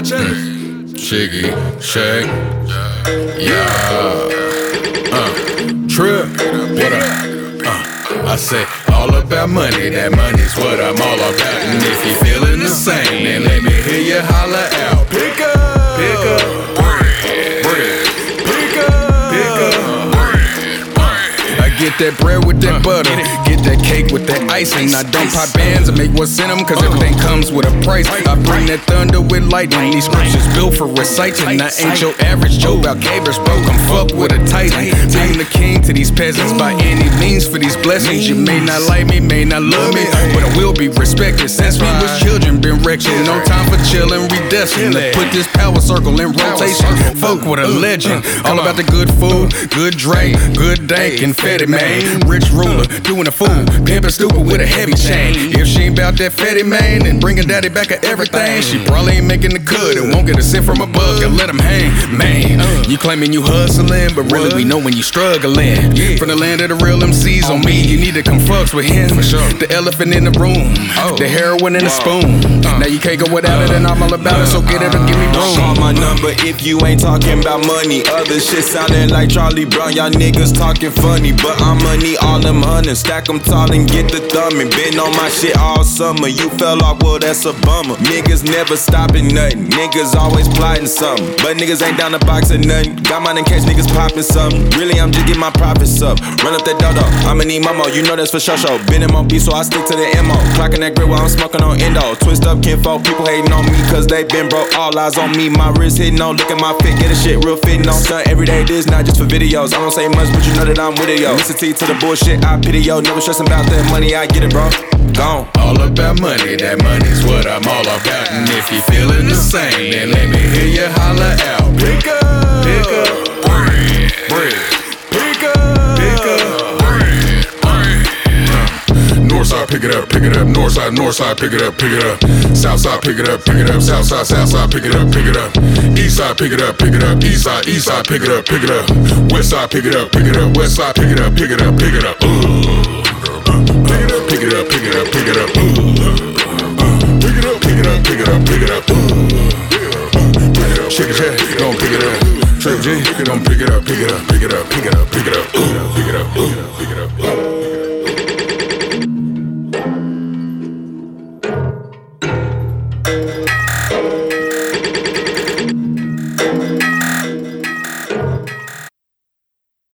Check it. Shiggy, shake, yeah. Uh, trip, what up? Uh, I say all about money, that money's what I'm all about. And if you that bread with that butter, get that cake with that icing. I don't pop bands and make what's in them, cause everything comes with a price. I bring that thunder with lightning. These scriptures built for reciting. I ain't your average Joe about Gabers, bro. Come fuck with a titan. I'm the king to these peasants by any means for these blessings. You may not like me, may not love me, but I will be respected. Since we was children, been wretched. No time for chillin', redestined. To put this power circle in rotation. Folk with a legend. All about the good food, good drink, good dank, and fetty man. Rich ruler, doing a fool, pimpin' stupid with a heavy chain. If she ain't about that fetty man, then bringin' daddy back of everything. She probably ain't making the cut and won't get a cent from a buck and let him hang. Man, you claiming you hustling, but really we know when you struggling. From the land of the real MCs on me, you need to come fucks with him. The elephant in the room, oh. the heroin in the spoon. Now you can't go without it, and I'm all about it, so get it or give me Call room. my number if you ain't talking about money. Other shit sounding like Charlie Brown. Y'all niggas talking funny, but I'm money all them hundreds. Stack them tall and get the thumbing. Been on my shit all summer. You fell off, well, that's a bummer. Niggas never stopping nothing. Niggas always plotting something. But niggas ain't down the box or nothing. Got mine in case niggas popping something. Really, I'm just getting my profits up. Run up that dodo. I'ma need mama. You know that's for sure. sure. Been in my beat, so I stick to the MO. Clocking that grid while I'm smoking on endo. Twist up kinfolk. People hating on me cause they been broke. All eyes on me. My wrist hitting on. Look at my fit. Get a shit real fitting on. Stunt every day. This not just for videos. I don't say much, but you know that I'm with it, yo. Listen T to the bullshit. I pity yo. Never stressing about that money. I get it, bro. Gone. All about money, that money's what I'm all about. And if you feeling the same, then let me hear you holler out. Pick it up, pick it up. Northside, Northside, pick it up, pick it up. Southside, pick it up, pick it up. Southside, Southside, pick it up, pick it up. Eastside, pick it up, pick it up. Eastside, Eastside, pick it up, pick it up. Westside, pick it up, pick it up. Westside, pick it up, pick it up, pick it up. Pick it up, pick it up, pick it up. Pick it up, pick it up, pick it up, pick it up. Pick it up, Shake it, shake it, gon' pick it up. Trip G, gon' pick it up, pick it up, pick it up, pick it up, pick it up, Ooh. pick it up.